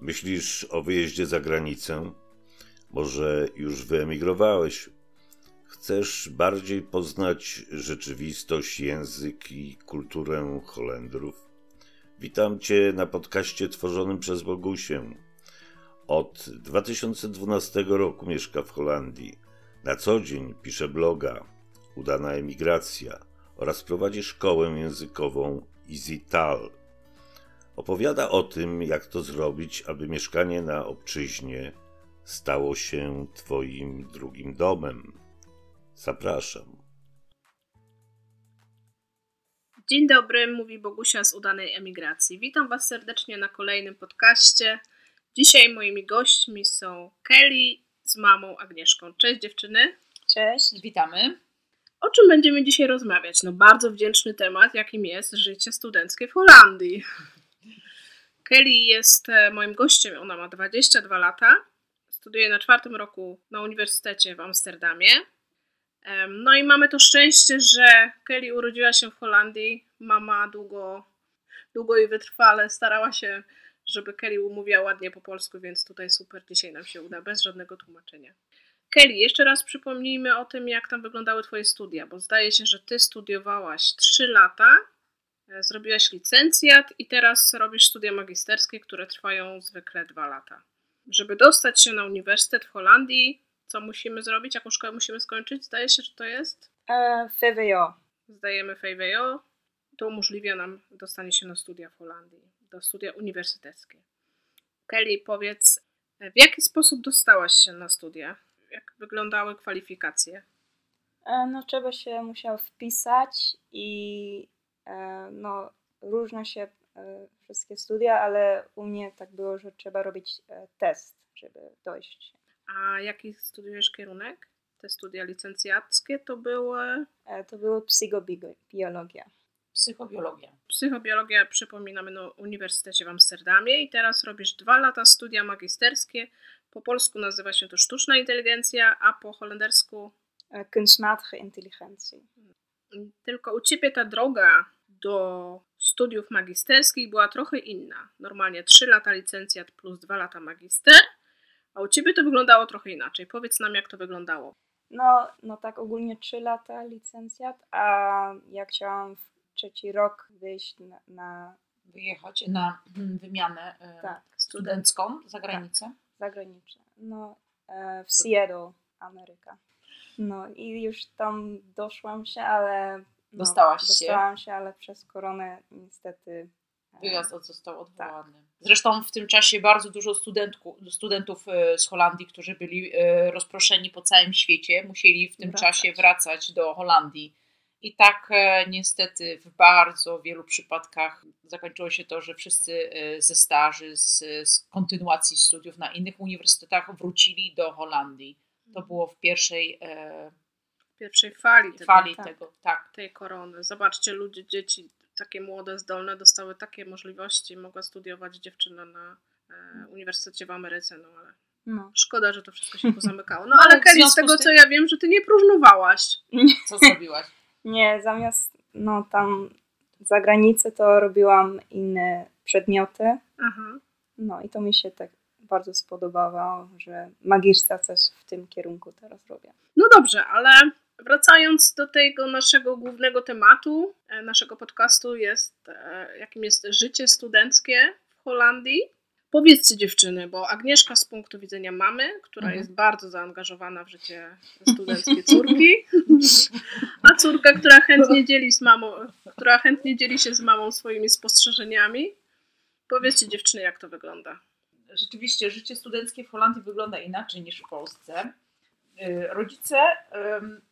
Myślisz o wyjeździe za granicę? Może już wyemigrowałeś? Chcesz bardziej poznać rzeczywistość, język i kulturę Holendrów? Witam Cię na podcaście tworzonym przez Bogusię. Od 2012 roku mieszka w Holandii. Na co dzień pisze bloga Udana emigracja oraz prowadzi szkołę językową EasyTal. Opowiada o tym, jak to zrobić, aby mieszkanie na obczyźnie stało się Twoim drugim domem. Zapraszam. Dzień dobry, mówi Bogusia z udanej emigracji. Witam Was serdecznie na kolejnym podcaście. Dzisiaj moimi gośćmi są Kelly z mamą Agnieszką. Cześć dziewczyny. Cześć, witamy. O czym będziemy dzisiaj rozmawiać? No bardzo wdzięczny temat, jakim jest życie studenckie w Holandii. Kelly jest e, moim gościem, ona ma 22 lata. Studiuje na czwartym roku na Uniwersytecie w Amsterdamie. No i mamy to szczęście, że Kelly urodziła się w Holandii. Mama długo, długo i wytrwale starała się, żeby Kelly umówiła ładnie po polsku, więc tutaj super dzisiaj nam się uda, bez żadnego tłumaczenia. Kelly, jeszcze raz przypomnijmy o tym, jak tam wyglądały Twoje studia, bo zdaje się, że Ty studiowałaś 3 lata, zrobiłaś licencjat i teraz robisz studia magisterskie, które trwają zwykle 2 lata. Żeby dostać się na uniwersytet w Holandii, co musimy zrobić? Jaką szkołę musimy skończyć? Zdaje się, że to jest? E, VWO. Zdajemy VWO. To umożliwia nam dostanie się na studia w Holandii, do studia uniwersyteckie. Kelly, powiedz, w jaki sposób dostałaś się na studia? Jak wyglądały kwalifikacje? E, no, trzeba się musiał wpisać i e, no, różne się e, wszystkie studia, ale u mnie tak było, że trzeba robić test, żeby dojść a jaki studiujesz kierunek? Te studia licencjackie to były? E, to były psychobiologia. Psychobiologia. Psychobiologia, przypominamy, na Uniwersytecie w Amsterdamie i teraz robisz dwa lata studia magisterskie. Po polsku nazywa się to sztuczna inteligencja, a po holendersku? E, kunstmatige inteligencja. Tylko u Ciebie ta droga do studiów magisterskich była trochę inna. Normalnie 3 lata licencjat plus 2 lata magister – a u Ciebie to wyglądało trochę inaczej. Powiedz nam, jak to wyglądało. No, no tak ogólnie 3 lata licencjat, a ja chciałam w trzeci rok wyjść na... na... Wyjechać na wymianę e, tak. studencką za granicę? Tak, za granicę. No, e, w Seattle, Ameryka. No i już tam doszłam się, ale... No, Dostałaś się? Dostałam się, ale przez koronę niestety Wyjazd został odwołany. Tak. Zresztą w tym czasie bardzo dużo studentów e, z Holandii, którzy byli e, rozproszeni po całym świecie, musieli w tym wracać. czasie wracać do Holandii. I tak e, niestety w bardzo wielu przypadkach zakończyło się to, że wszyscy ze staży, z, z kontynuacji studiów na innych uniwersytetach wrócili do Holandii. To było w pierwszej pierwszej fali, fali tego, tego tak. tej korony. Zobaczcie, ludzie, dzieci takie młode, zdolne dostały takie możliwości. Mogła studiować dziewczyna na e, uniwersytecie w Ameryce, no ale no. szkoda, że to wszystko się pozamykało. No, no ale Kelly, z tego co ja wiem, że ty nie próżnowałaś. Co zrobiłaś? nie, zamiast no tam za granicę to robiłam inne przedmioty. Aha. No i to mi się tak bardzo spodobało, że magister coś w tym kierunku teraz robię. No dobrze, ale Wracając do tego naszego głównego tematu, e, naszego podcastu, jest, e, jakim jest życie studenckie w Holandii. Powiedzcie dziewczyny, bo Agnieszka z punktu widzenia mamy, która mhm. jest bardzo zaangażowana w życie studenckie córki, a córka, która chętnie dzieli z mamą, która chętnie dzieli się z mamą swoimi spostrzeżeniami. Powiedzcie dziewczyny, jak to wygląda. Rzeczywiście, życie studenckie w Holandii wygląda inaczej niż w Polsce. Y, rodzice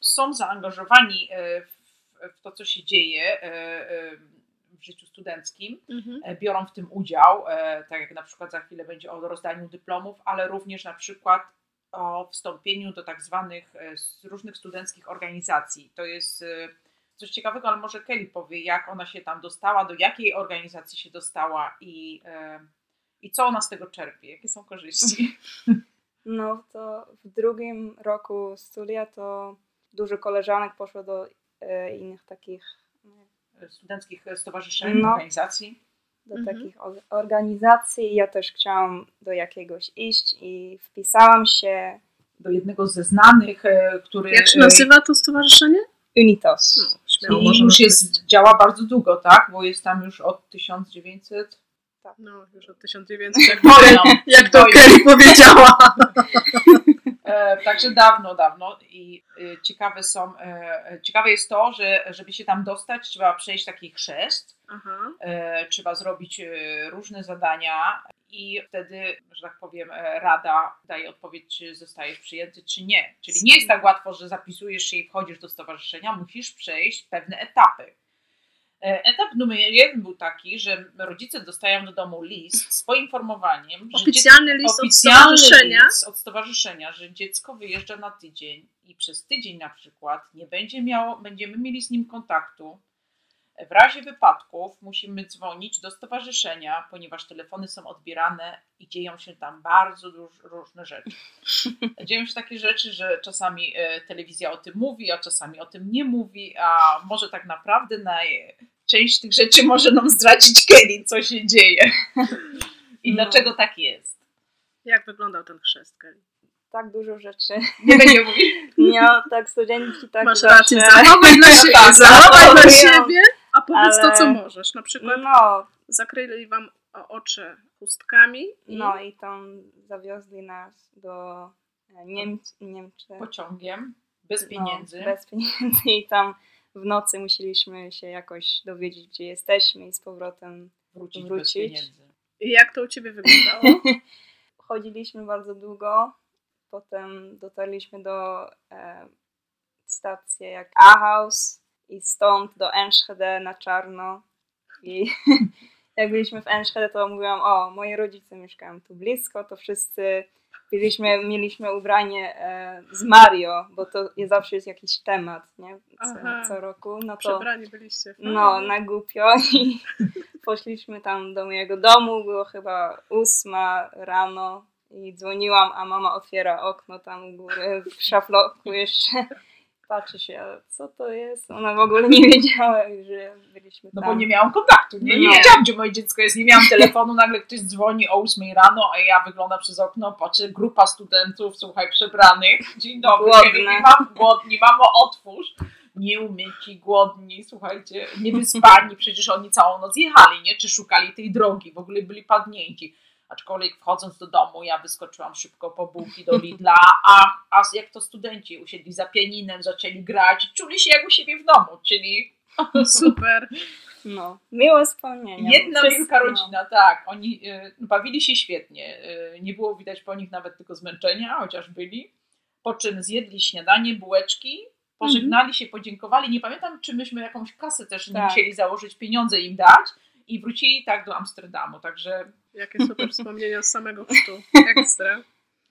są zaangażowani e, w to, co się dzieje e, e, w życiu studenckim, mhm. biorą w tym udział, tak jak na przykład za chwilę będzie o rozdaniu dyplomów, ale również na przykład o wstąpieniu do tak zwanych różnych studenckich organizacji. To jest coś ciekawego, ale może Kelly powie, jak ona się tam dostała, do jakiej organizacji się dostała i, i co ona z tego czerpie, jakie są korzyści. No to w drugim roku studia to dużo koleżanek poszło do e, innych takich studenckich stowarzyszeń, no, organizacji. do mhm. takich organizacji. Ja też chciałam do jakiegoś iść i wpisałam się. Do jednego ze znanych, e, który... Jak się nazywa to stowarzyszenie? Unitos. No, I już jest, działa bardzo długo, tak? Bo jest tam już od 1900... Tak. No, już od 1900, jak, jak to Kelly powiedziała. E, także dawno, dawno i e, ciekawe są, e, ciekawe jest to, że żeby się tam dostać, trzeba przejść taki chrzest, trzeba zrobić różne zadania i wtedy, że tak powiem, rada daje odpowiedź, czy zostajesz przyjęty, czy nie. Czyli nie jest tak łatwo, że zapisujesz się i wchodzisz do stowarzyszenia, musisz przejść pewne etapy. E, etap numer jeden był taki, że rodzice dostają do domu list z poinformowaniem, oficjalny że list oficjalny od stowarzyszenia. List od stowarzyszenia, że dziecko wyjeżdża na tydzień i przez tydzień na przykład nie będzie miało, będziemy mieli z nim kontaktu. W razie wypadków musimy dzwonić do stowarzyszenia, ponieważ telefony są odbierane i dzieją się tam bardzo różne rzeczy. Dzieją się takie rzeczy, że czasami e, telewizja o tym mówi, a czasami o tym nie mówi, a może tak naprawdę na część tych rzeczy może nam zdradzić Kelly, co się dzieje i no. dlaczego tak jest. Jak wyglądał ten chrzest Kelly? tak dużo rzeczy. Nie będzie mówić. Nie, tak studenci tak Masz rację, zachowaj dla siebie, tak, zachowaj dla siebie, powiedz ale... to, co możesz. Na przykład no. zakryli wam oczy chustkami. I... No i tam zawiozli nas do e. Niemczech. Pociągiem, bez no, pieniędzy. No, bez pieniędzy i tam w nocy musieliśmy się jakoś dowiedzieć, gdzie jesteśmy i z powrotem wrócić. wrócić. I jak to u Ciebie wyglądało? Chodziliśmy bardzo długo. Potem dotarliśmy do e, stacji jak Ahaus i stąd do Enschede na czarno. I jak byliśmy w Enschede, to mówiłam, o, moi rodzice mieszkają tu blisko, to wszyscy byliśmy, mieliśmy ubranie e, z Mario, bo to jest, zawsze jest jakiś temat, nie? Co, co roku. No to, Przebrani byliście. No, na głupio i poszliśmy tam do mojego domu, było chyba ósma rano i dzwoniłam, a mama otwiera okno tam u góry w szafloku jeszcze. Patrzy się, co to jest? Ona w ogóle nie wiedziała, że byliśmy tam. No bo nie miałam kontaktu, nie, nie no. wiedziałam, gdzie moje dziecko jest, nie miałam telefonu, nagle ktoś dzwoni o 8 rano, a ja wyglądam przez okno, patrzę, grupa studentów, słuchaj, przebranych. Dzień dobry, nie mam głodni, mamo, otwórz nieumyci, głodni, słuchajcie, niewyspani, przecież oni całą noc jechali, nie? Czy szukali tej drogi, w ogóle byli padnięci. Aczkolwiek wchodząc do domu, ja wyskoczyłam szybko po bułki do Lidla, a, a jak to studenci usiedli za pianinem, zaczęli grać, czuli się jak u siebie w domu, czyli super. No, miłe wspomnienia. Jedna wielka rodzina, no. tak. Oni y, bawili się świetnie. Y, nie było widać po nich nawet tylko zmęczenia, chociaż byli. Po czym zjedli śniadanie, bułeczki, pożegnali mm -hmm. się, podziękowali. Nie pamiętam, czy myśmy jakąś kasę też tak. musieli założyć, pieniądze im dać i wrócili tak do Amsterdamu, także... Jakie super wspomnienia z samego chrztu. Ekstra.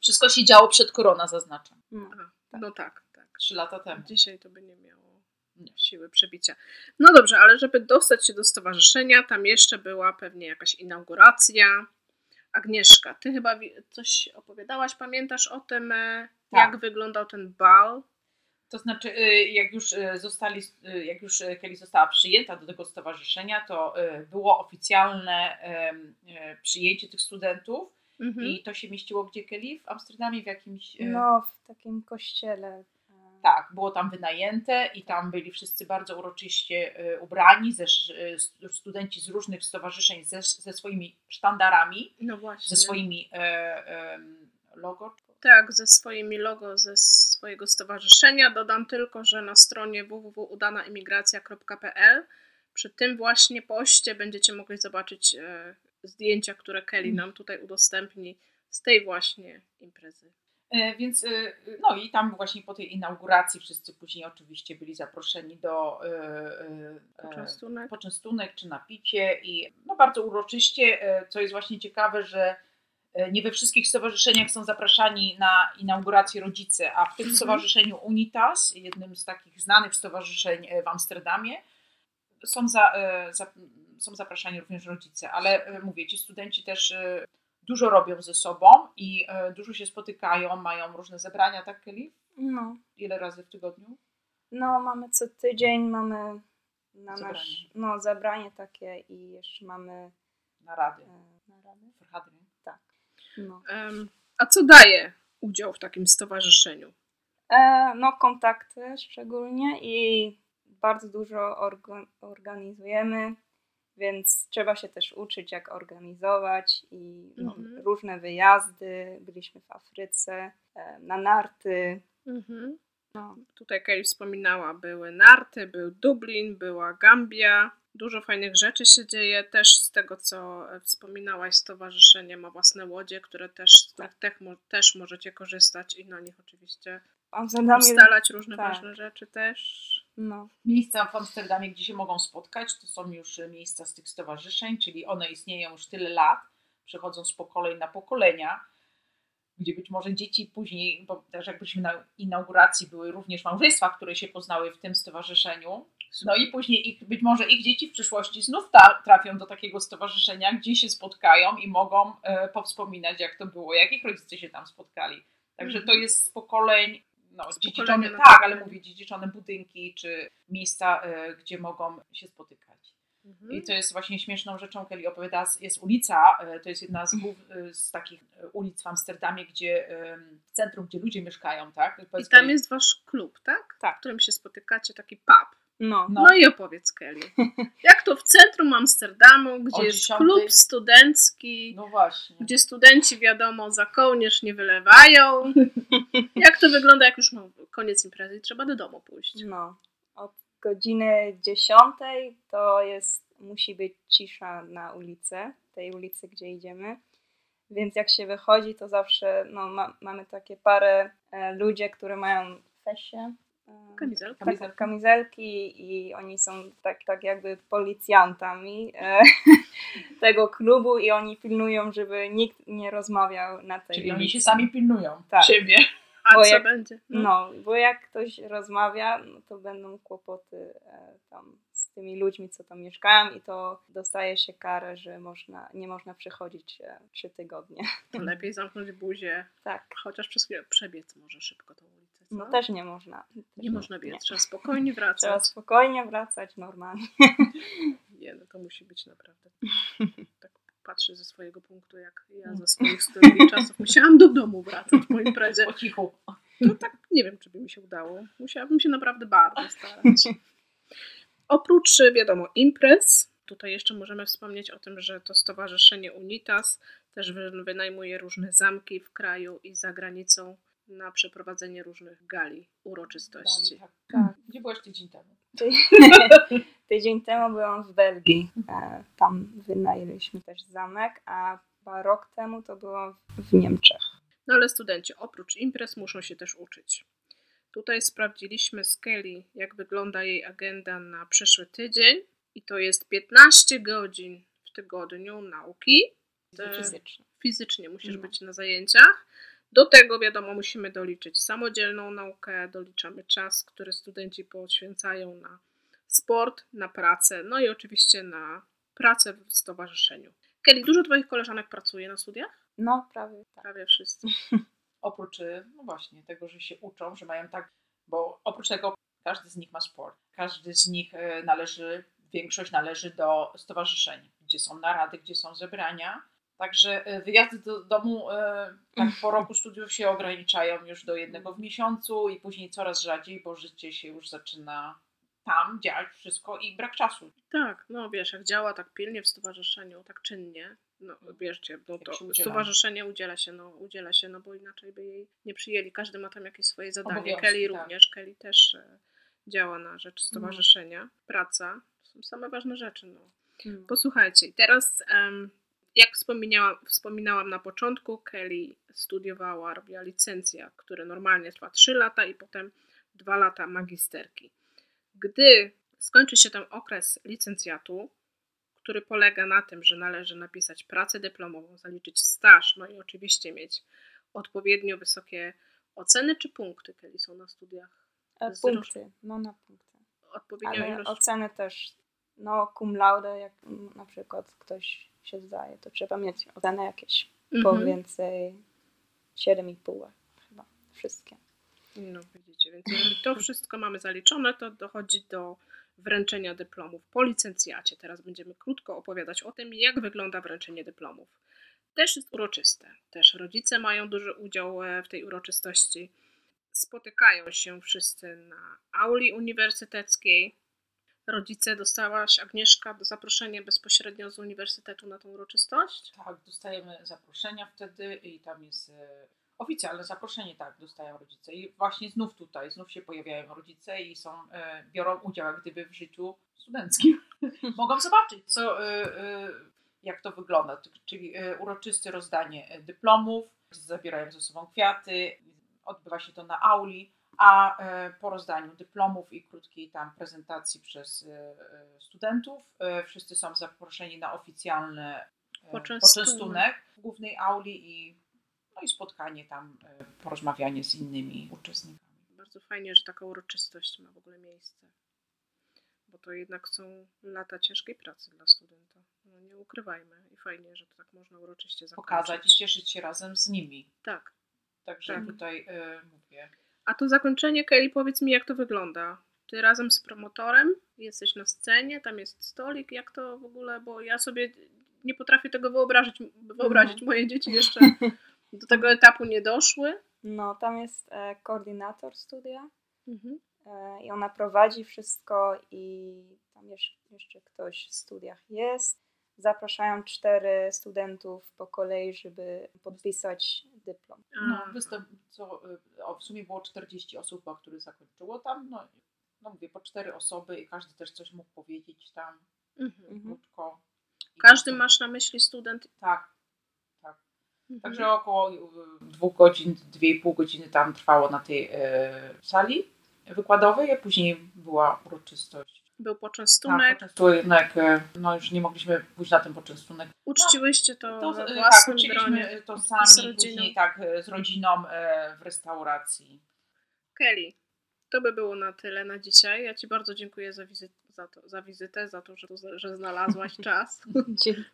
Wszystko się działo przed korona, zaznaczam. No, tak. no tak, tak. Trzy lata temu. Dzisiaj to by nie miało nie. siły przebicia. No dobrze, ale żeby dostać się do stowarzyszenia, tam jeszcze była pewnie jakaś inauguracja. Agnieszka, ty chyba coś opowiadałaś, pamiętasz o tym, e, tak. jak wyglądał ten bal? To znaczy, y, jak już y, zostali, y, jak już Kelly została przyjęta do tego stowarzyszenia, to było oficjalne przyjęcie tych studentów. Mhm. I to się mieściło gdzie Kelly? W Amsterdamie w jakimś. No, w takim kościele. Tak, było tam wynajęte i tam byli wszyscy bardzo uroczyście ubrani, ze, studenci z różnych stowarzyszeń ze, ze swoimi sztandarami, no właśnie. ze swoimi e, e, logo. Tak, ze swoimi logo, ze swojego stowarzyszenia. Dodam tylko, że na stronie www.udanaimigracja.pl przy tym właśnie poście będziecie mogli zobaczyć e, zdjęcia, które Kelly nam tutaj udostępni z tej właśnie imprezy. E, więc e, no i tam właśnie po tej inauguracji wszyscy później oczywiście byli zaproszeni do poczęstunek, poczęstunek czy napicie i no bardzo uroczyście, co jest właśnie ciekawe, że nie we wszystkich stowarzyszeniach są zapraszani na inaugurację rodzice, a w tym mhm. stowarzyszeniu Unitas, jednym z takich znanych stowarzyszeń e, w Amsterdamie, są, za, e, za, są zapraszani również rodzice, ale mówię, ci studenci też dużo robią ze sobą i dużo się spotykają, mają różne zebrania, tak Kelly? No. Ile razy w tygodniu? No, mamy co tydzień, mamy na zebranie. nasz, no, zebranie takie i jeszcze mamy Narady. Tak. No. A co daje udział w takim stowarzyszeniu? E, no, kontakty szczególnie i bardzo dużo orga organizujemy, więc trzeba się też uczyć, jak organizować i no, mhm. różne wyjazdy. Byliśmy w Afryce, e, na narty. Mhm. No. Tutaj Kelly wspominała, były narty, był Dublin, była Gambia. Dużo fajnych rzeczy się dzieje. Też z tego, co wspominałaś, stowarzyszenie ma własne łodzie, które też, tak. też, też możecie korzystać i na nich oczywiście ustalać różne tak. ważne rzeczy też. No. Miejsca w Amsterdamie, gdzie się mogą spotkać, to są już miejsca z tych stowarzyszeń, czyli one istnieją już tyle lat, przechodzą z pokoleń na pokolenia, gdzie być może dzieci później, bo też jak byliśmy na inauguracji, były również małżeństwa, które się poznały w tym stowarzyszeniu. No i później ich, być może ich dzieci w przyszłości znów ta, trafią do takiego stowarzyszenia, gdzie się spotkają i mogą e, powspominać, jak to było, jak ich rodzice się tam spotkali. Także to mhm. jest z pokoleń no, dziedziczone, tak, ale mówię dziedziczone budynki czy miejsca, y, gdzie mogą się spotykać. Mhm. I to jest właśnie śmieszną rzeczą, Kelly opowiada, jest ulica, y, to jest jedna z, y, z takich ulic w Amsterdamie, gdzie w centrum, gdzie ludzie mieszkają, tak? I tam jest wasz klub, tak? Tak. W którym się spotykacie, taki pub. No. no. no i opowiedz Kelly. Jak to w centrum Amsterdamu, gdzie jest klub studencki, no właśnie. gdzie studenci wiadomo za kołnierz nie wylewają. Jak to wygląda, jak już no, koniec imprezy i trzeba do domu pójść? No, godziny 10 to jest, musi być cisza na ulicy, tej ulicy, gdzie idziemy. Więc jak się wychodzi, to zawsze no, ma, mamy takie parę e, ludzi, które mają fesie, Kamizelki. Tak, kamizelki i oni są tak, tak jakby policjantami e, tego klubu i oni pilnują, żeby nikt nie rozmawiał na tej Czyli oni się sami pilnują tak. siebie. A bo co jak, będzie? No. no. bo jak ktoś rozmawia, no to będą kłopoty e, tam z tymi ludźmi, co tam mieszkają i to dostaje się karę, że można, nie można przechodzić e, trzy tygodnie. To lepiej zamknąć buzię. Tak. Chociaż przez chwilę przebiec może szybko tą ulicę. Co? No też nie można. Też nie, nie można biec, nie. trzeba spokojnie wracać. Trzeba spokojnie wracać, normalnie. Nie, no to musi być naprawdę. Patrzę ze swojego punktu, jak ja ze swoich studiów czasów musiałam do domu wracać po imprezie. Po cichu. To tak nie wiem, czy by mi się udało. Musiałabym się naprawdę bardzo starać. Oprócz, wiadomo, imprez, tutaj jeszcze możemy wspomnieć o tym, że to Stowarzyszenie Unitas też wynajmuje różne zamki w kraju i za granicą na przeprowadzenie różnych gali, uroczystości. Gali, tak. tak. Gdzie byłeś tydzień temu? tydzień temu byłam w Belgii. E, tam wynajęliśmy też zamek, a rok temu to było w Niemczech. No ale studenci oprócz imprez muszą się też uczyć. Tutaj sprawdziliśmy z Kelly, jak wygląda jej agenda na przyszły tydzień. I to jest 15 godzin w tygodniu nauki. Fizycznie. Fizycznie musisz no. być na zajęciach. Do tego, wiadomo, musimy doliczyć samodzielną naukę, doliczamy czas, który studenci poświęcają na sport, na pracę, no i oczywiście na pracę w stowarzyszeniu. Kelly, dużo Twoich koleżanek pracuje na studiach? No, prawie tak. Prawie wszyscy. oprócz, y, no właśnie, tego, że się uczą, że mają tak, bo oprócz tego każdy z nich ma sport, każdy z nich y, należy, większość należy do stowarzyszeń, gdzie są narady, gdzie są zebrania, Także e, wyjazdy do domu e, tak po roku studiów się ograniczają już do jednego w miesiącu i później coraz rzadziej, bo życie się już zaczyna tam dziać wszystko i brak czasu. Tak, no wiesz, jak działa tak pilnie w stowarzyszeniu, tak czynnie, no wierzcie, no to stowarzyszenie udziela się, no udziela się, no bo inaczej by jej nie przyjęli. Każdy ma tam jakieś swoje zadanie. Obowiązki, Kelly tak. również, Kelly też e, działa na rzecz stowarzyszenia. Mhm. Praca, to są same ważne rzeczy, no. Hmm. Posłuchajcie, teraz um, jak wspominałam, wspominałam na początku, Kelly studiowała, robiła licencja, która normalnie trwa 3 lata i potem 2 lata magisterki. Gdy skończy się ten okres licencjatu, który polega na tym, że należy napisać pracę dyplomową, zaliczyć staż, no i oczywiście mieć odpowiednio wysokie oceny czy punkty, Kelly są na studiach? E, punkty, no na punkty. Odpowiednio Ale ilość... oceny też, no cum laude, jak na przykład ktoś się zdaje, to trzeba mieć ocenę jakieś po więcej 7,5 chyba wszystkie. No widzicie, więc jeżeli to wszystko mamy zaliczone, to dochodzi do wręczenia dyplomów po licencjacie. Teraz będziemy krótko opowiadać o tym, jak wygląda wręczenie dyplomów. Też jest uroczyste. Też rodzice mają duży udział e, w tej uroczystości. Spotykają się wszyscy na auli uniwersyteckiej. Rodzice, dostałaś Agnieszka zaproszenie bezpośrednio z uniwersytetu na tą uroczystość? Tak, dostajemy zaproszenia wtedy i tam jest e, oficjalne zaproszenie, tak, dostają rodzice. I właśnie znów tutaj, znów się pojawiają rodzice i są, e, biorą udział jak gdyby w życiu studenckim. Mogą zobaczyć, co, jak to wygląda, czyli uroczyste rozdanie dyplomów, zabierają ze sobą kwiaty, odbywa się to na auli, a e, po rozdaniu dyplomów i krótkiej tam prezentacji przez e, e, studentów wszyscy są zaproszeni na oficjalny poczęstunek w głównej auli i, no i spotkanie tam, porozmawianie z innymi uczestnikami. Bardzo fajnie, że taka uroczystość ma w ogóle miejsce, bo to jednak są lata ciężkiej pracy dla studenta. No nie ukrywajmy i fajnie, że to tak można uroczyście zakończyć. Pokazać i cieszyć się razem z nimi. Tak. Także tak. tutaj y, mówię. A to zakończenie, Kelly, powiedz mi, jak to wygląda? Ty razem z promotorem jesteś na scenie, tam jest stolik, jak to w ogóle, bo ja sobie nie potrafię tego wyobrazić, wyobrazić. Mhm. Moje dzieci jeszcze do tego etapu nie doszły. No, tam jest e, koordynator studia mhm. e, i ona prowadzi wszystko i tam jeszcze, jeszcze ktoś w studiach jest zapraszają cztery studentów po kolei, żeby podpisać dyplom. No, występ, co, y, o, w sumie było 40 osób, które zakończyło tam. No, no mówię, po cztery osoby i każdy też coś mógł powiedzieć tam mhm. mhm. krótko. Każdy masz na myśli student? Tak, tak. Mhm. Także około y, dwóch godzin, dwie i pół godziny tam trwało na tej e, sali wykładowej, a później była uroczystość był poczęstunek. Tak, poczęstunek, e, no już nie mogliśmy pójść na ten poczęstunek. Uczciłyście to, to we e, własnym tak, gronie. to sami, później tak e, z rodziną w restauracji. Kelly, to by było na tyle na dzisiaj. Ja Ci bardzo dziękuję za, wizyt, za, to, za wizytę, za to, że, że znalazłaś czas,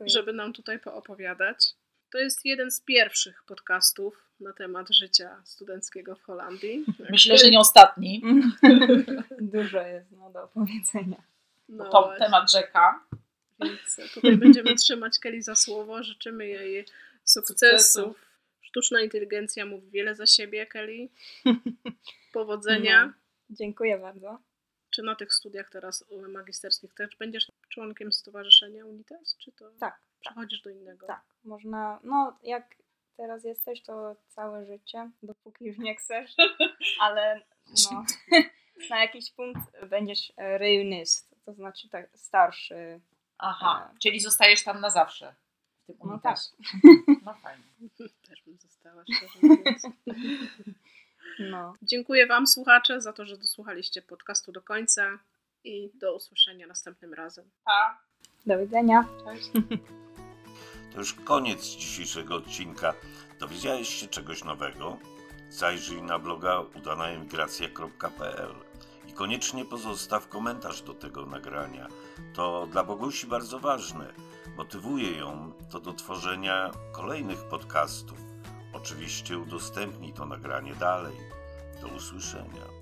żeby nam tutaj poopowiadać. To jest jeden z pierwszych podcastów na temat życia studenckiego w Holandii. Myślę, że nie ostatni. Dużo jest no, do opowiedzenia. No to właśnie. temat rzeka. Więc tutaj będziemy trzymać Kelly za słowo. Życzymy jej sukcesów. Sztuczna inteligencja mówi wiele za siebie, Kelly. Powodzenia. No, dziękuję bardzo. Czy na tych studiach teraz magisterskich też będziesz członkiem Stowarzyszenia Unites? Czy to tak. przechodzisz do innego? Tak, można, no jak teraz jesteś, to całe życie, dopóki już nie chcesz, ale no, na jakiś punkt będziesz reunist, to znaczy tak starszy. Aha, e... czyli zostajesz tam na zawsze. W tym no tak. No fajnie. Też bym została, szczerze mówiąc. No. Dziękuję Wam, słuchacze, za to, że dosłuchaliście podcastu do końca i do usłyszenia następnym razem. Pa. Do widzenia. Cześć. To już koniec dzisiejszego odcinka. Dowiedziałeś się czegoś nowego? Zajrzyj na bloga udanaemigracja.pl i koniecznie pozostaw komentarz do tego nagrania. To dla Bogusi bardzo ważne. Motywuje ją to do tworzenia kolejnych podcastów. Oczywiście udostępnij to nagranie dalej. Do usłyszenia.